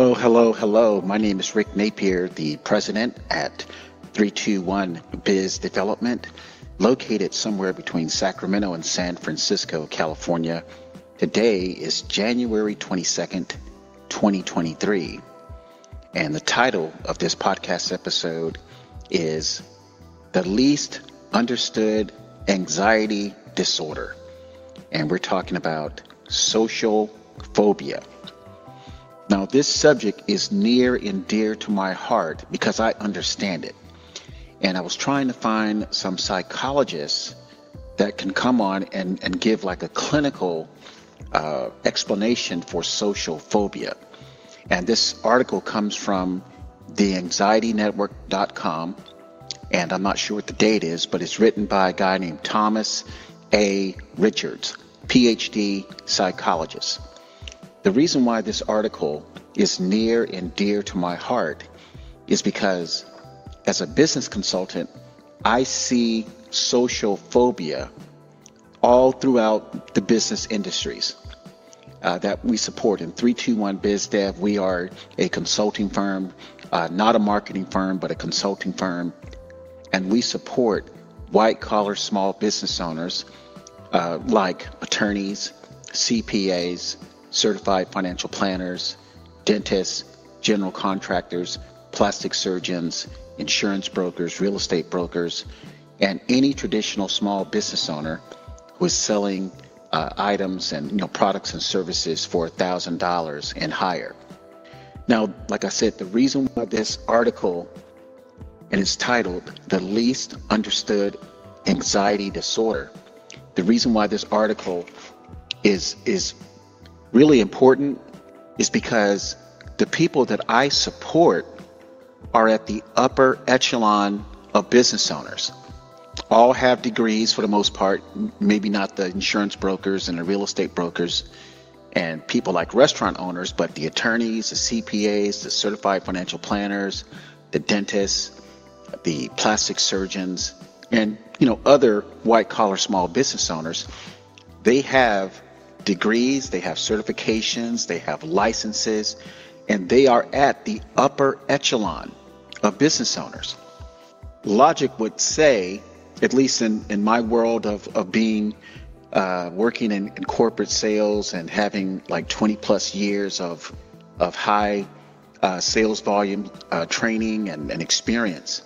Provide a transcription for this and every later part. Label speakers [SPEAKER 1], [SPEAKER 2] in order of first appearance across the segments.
[SPEAKER 1] Hello, hello, hello. My name is Rick Napier, the president at 321 Biz Development, located somewhere between Sacramento and San Francisco, California. Today is January 22nd, 2023. And the title of this podcast episode is The Least Understood Anxiety Disorder. And we're talking about social phobia. This subject is near and dear to my heart because I understand it. And I was trying to find some psychologists that can come on and, and give like a clinical uh, explanation for social phobia. And this article comes from theanxietynetwork.com. And I'm not sure what the date is, but it's written by a guy named Thomas A. Richards, PhD psychologist. The reason why this article is near and dear to my heart is because as a business consultant, I see social phobia all throughout the business industries uh, that we support. In 321 BizDev, we are a consulting firm, uh, not a marketing firm, but a consulting firm. And we support white collar small business owners uh, like attorneys, CPAs, certified financial planners, dentists, general contractors, plastic surgeons, insurance brokers, real estate brokers, and any traditional small business owner who is selling uh, items and you know products and services for thousand dollars and higher. Now, like I said, the reason why this article and it's titled "The Least Understood Anxiety Disorder," the reason why this article is is really important is because the people that I support are at the upper echelon of business owners. All have degrees for the most part, maybe not the insurance brokers and the real estate brokers and people like restaurant owners, but the attorneys, the CPAs, the certified financial planners, the dentists, the plastic surgeons, and you know other white collar small business owners. They have degrees, they have certifications, they have licenses, and they are at the upper echelon of business owners. Logic would say, at least in, in my world of, of being uh, working in, in, corporate sales and having like 20 plus years of, of high uh, sales volume uh, training and, and experience.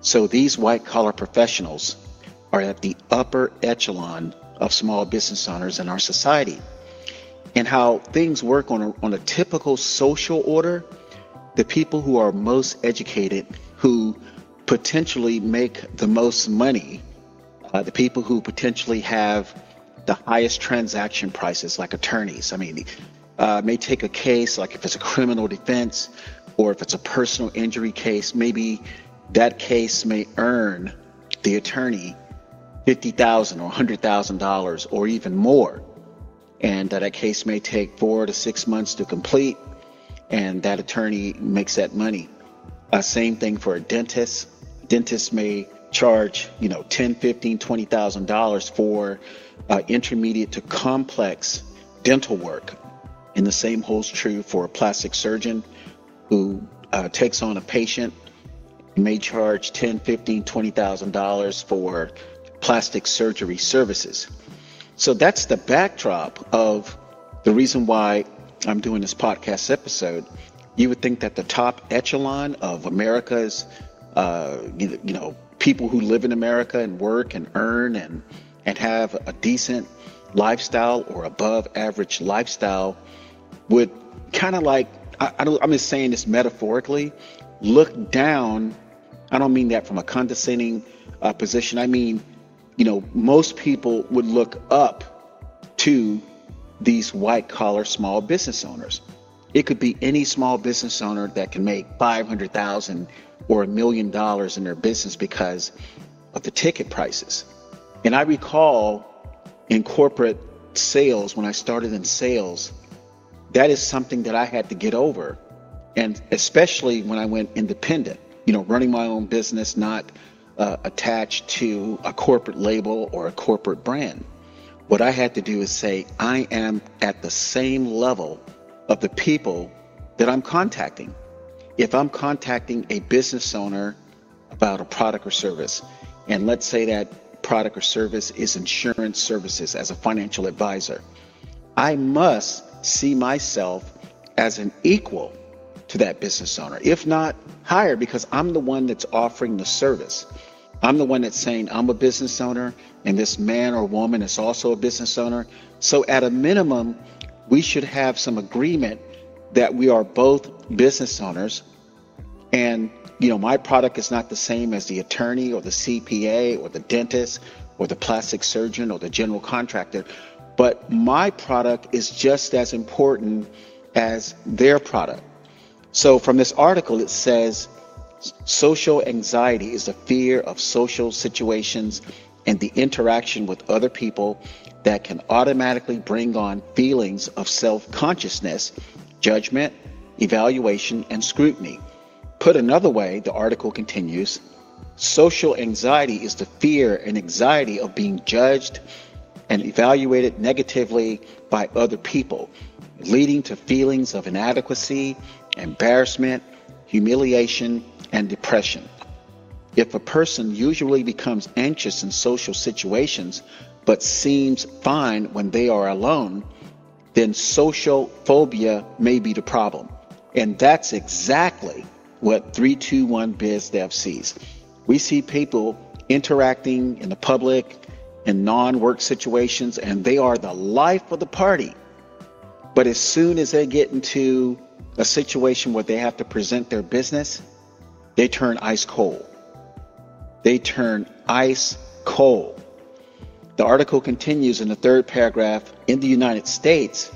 [SPEAKER 1] So these white collar professionals are at the upper echelon of small business owners in our society and how things work on a, on a typical social order the people who are most educated who potentially make the most money uh, the people who potentially have the highest transaction prices like attorneys. I mean uh, may take a case like if it's a criminal defense or if it's a personal injury case maybe that case may earn the attorney 50,000 or $100,000 or even more. And that a case may take four to six months to complete, and that attorney makes that money. Uh, same thing for a dentist. Dentists may charge, you know, ten, fifteen, twenty thousand dollars for uh, intermediate to complex dental work. And the same holds true for a plastic surgeon who uh, takes on a patient may charge ten, fifteen, twenty thousand dollars for plastic surgery services. So that's the backdrop of the reason why I'm doing this podcast episode. You would think that the top echelon of America's, uh, you, know, people who live in America and work and earn and and have a decent lifestyle or above average lifestyle would kind of like I, I am just saying this metaphorically look down i don't mean that from a condescending uh, position i mean you know, most people would look up to these white collar small business owners. It could be any small business owner that can make 500,000 or a million dollars in their business because of the ticket prices. And I recall in corporate sales, when I started in sales, that is something that I had to get over. And especially when I went independent, you know, running my own business, not uh, attached to a corporate label or a corporate brand. What I had to do is say, I am at the same level of the people that I'm contacting. If I'm contacting a business owner about a product or service, and let's say that product or service is insurance services as a financial advisor, I must see myself as an equal to that business owner, if not higher, because I'm the one that's offering the service. I'm the one that's saying I'm a business owner, and this man or woman is also a business owner. So, at a minimum, we should have some agreement that we are both business owners. And, you know, my product is not the same as the attorney or the CPA or the dentist or the plastic surgeon or the general contractor, but my product is just as important as their product. So, from this article, it says social anxiety is the fear of social situations and the interaction with other people that can automatically bring on feelings of self consciousness, judgment, evaluation, and scrutiny. Put another way, the article continues social anxiety is the fear and anxiety of being judged and evaluated negatively by other people, leading to feelings of inadequacy, embarrassment, humiliation, and depression. If a person usually becomes anxious in social situations but seems fine when they are alone, then social phobia may be the problem. And that's exactly what 321 Biz Dev sees. We see people interacting in the public in non work situations, and they are the life of the party. But as soon as they get into a situation where they have to present their business, they turn ice cold. They turn ice cold. The article continues in the third paragraph in the United States.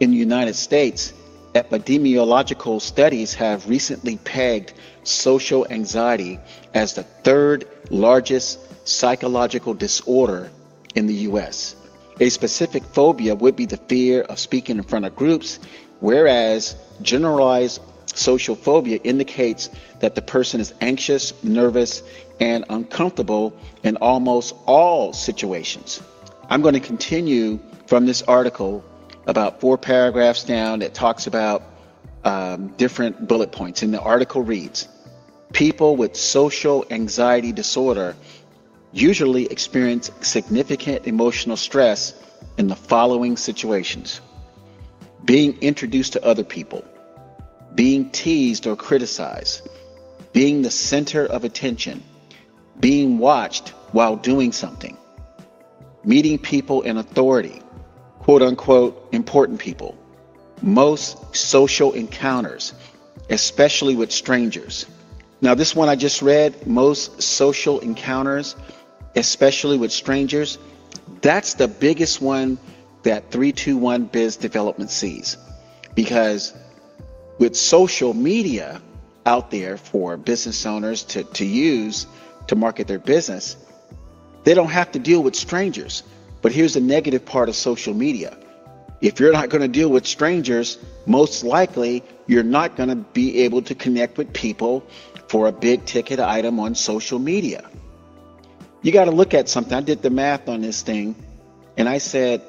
[SPEAKER 1] In the United States, epidemiological studies have recently pegged social anxiety as the third largest psychological disorder in the US. A specific phobia would be the fear of speaking in front of groups, whereas generalized social phobia indicates that the person is anxious, nervous, and uncomfortable in almost all situations. I'm going to continue from this article about four paragraphs down that talks about um, different bullet points. And the article reads People with social anxiety disorder usually experience significant emotional stress in the following situations being introduced to other people, being teased or criticized, being the center of attention, being watched while doing something, meeting people in authority, quote unquote, important people, most social encounters, especially with strangers. Now, this one I just read, most social encounters, especially with strangers, that's the biggest one that 321 Biz Development sees. Because with social media out there for business owners to, to use to market their business, they don't have to deal with strangers. But here's the negative part of social media. If you're not going to deal with strangers, most likely you're not going to be able to connect with people for a big ticket item on social media. You got to look at something. I did the math on this thing and I said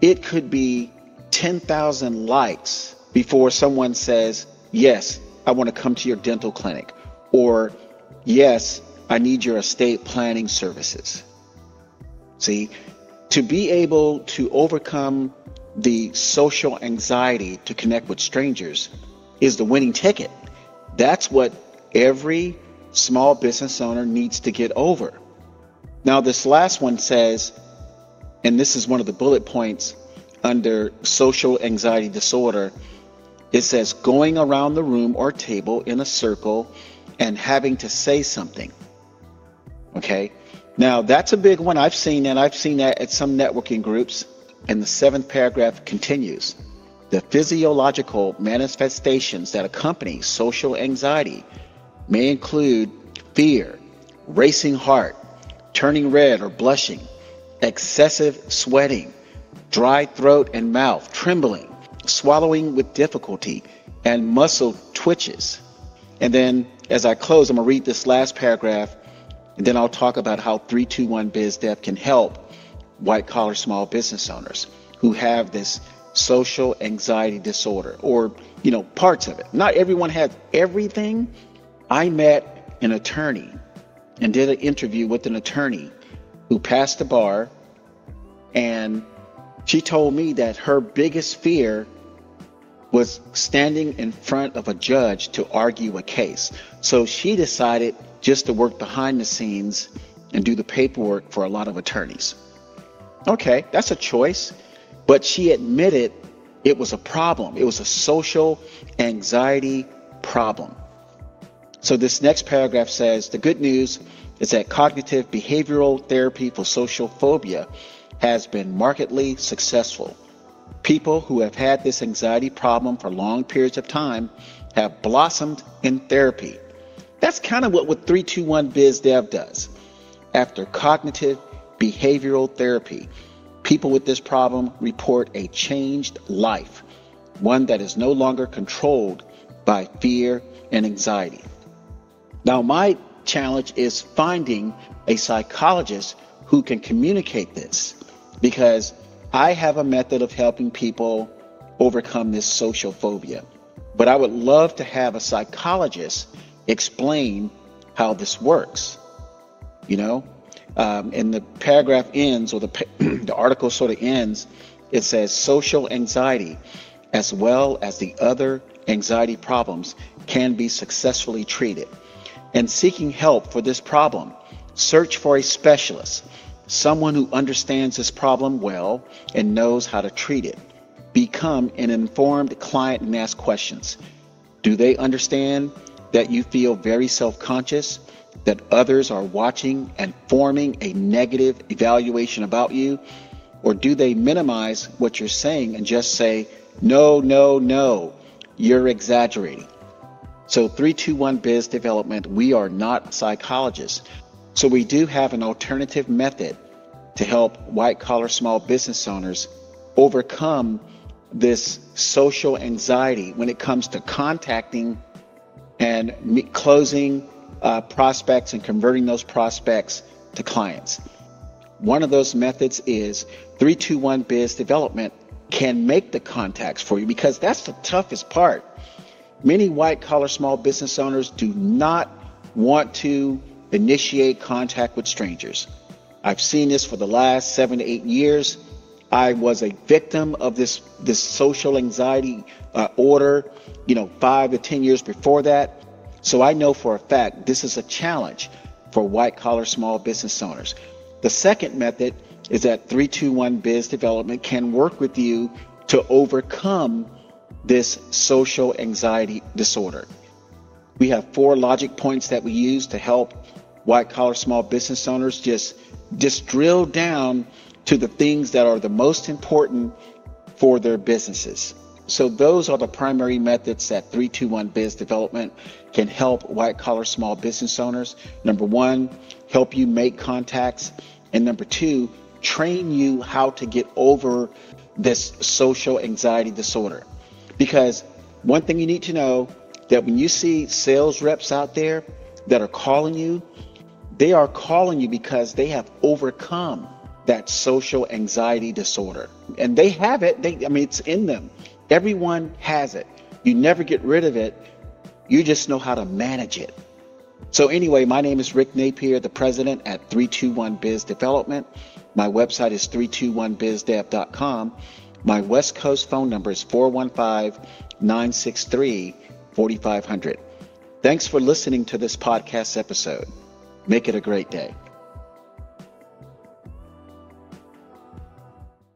[SPEAKER 1] it could be 10,000 likes before someone says, Yes, I want to come to your dental clinic, or Yes, I need your estate planning services. See, to be able to overcome the social anxiety to connect with strangers is the winning ticket. That's what every small business owner needs to get over. Now, this last one says, and this is one of the bullet points under social anxiety disorder. It says going around the room or table in a circle and having to say something. Okay. Now that's a big one. I've seen that. I've seen that at some networking groups. And the seventh paragraph continues. The physiological manifestations that accompany social anxiety may include fear, racing heart, turning red or blushing, excessive sweating, dry throat and mouth, trembling, swallowing with difficulty, and muscle twitches. And then as I close, I'm going to read this last paragraph, and then I'll talk about how 321 BizDev can help white collar small business owners who have this social anxiety disorder or, you know, parts of it. Not everyone has everything. I met an attorney and did an interview with an attorney who passed the bar and she told me that her biggest fear was standing in front of a judge to argue a case. So she decided just to work behind the scenes and do the paperwork for a lot of attorneys. Okay, that's a choice. But she admitted it was a problem. It was a social anxiety problem. So this next paragraph says the good news is that cognitive behavioral therapy for social phobia has been markedly successful. People who have had this anxiety problem for long periods of time have blossomed in therapy. That's kind of what, what 321 Biz Dev does. After cognitive behavioral therapy, people with this problem report a changed life, one that is no longer controlled by fear and anxiety. Now, my challenge is finding a psychologist who can communicate this because I have a method of helping people overcome this social phobia. But I would love to have a psychologist explain how this works. You know, um, and the paragraph ends, or the the article sort of ends. It says social anxiety, as well as the other anxiety problems, can be successfully treated. And seeking help for this problem, search for a specialist, someone who understands this problem well and knows how to treat it. Become an informed client and ask questions. Do they understand that you feel very self conscious, that others are watching and forming a negative evaluation about you? Or do they minimize what you're saying and just say, no, no, no, you're exaggerating? So 321 Biz Development, we are not psychologists. So we do have an alternative method to help white collar small business owners overcome this social anxiety when it comes to contacting and closing uh, prospects and converting those prospects to clients. One of those methods is 321 Biz Development can make the contacts for you because that's the toughest part. Many white collar small business owners do not want to initiate contact with strangers. I've seen this for the last seven to eight years. I was a victim of this this social anxiety uh, order, you know, five to ten years before that. So I know for a fact this is a challenge for white collar small business owners. The second method is that 321 Biz Development can work with you to overcome this social anxiety disorder. We have four logic points that we use to help white collar small business owners just just drill down to the things that are the most important for their businesses. So those are the primary methods that 321 Biz Development can help white collar small business owners. Number one, help you make contacts. And number two, train you how to get over this social anxiety disorder. Because one thing you need to know that when you see sales reps out there that are calling you, they are calling you because they have overcome that social anxiety disorder. And they have it. They, I mean, it's in them. Everyone has it. You never get rid of it. You just know how to manage it. So anyway, my name is Rick Napier, the president at 321 Biz Development. My website is 321bizdev.com. My West Coast phone number is 415-963-4500. Thanks for listening to this podcast episode. Make it a great day.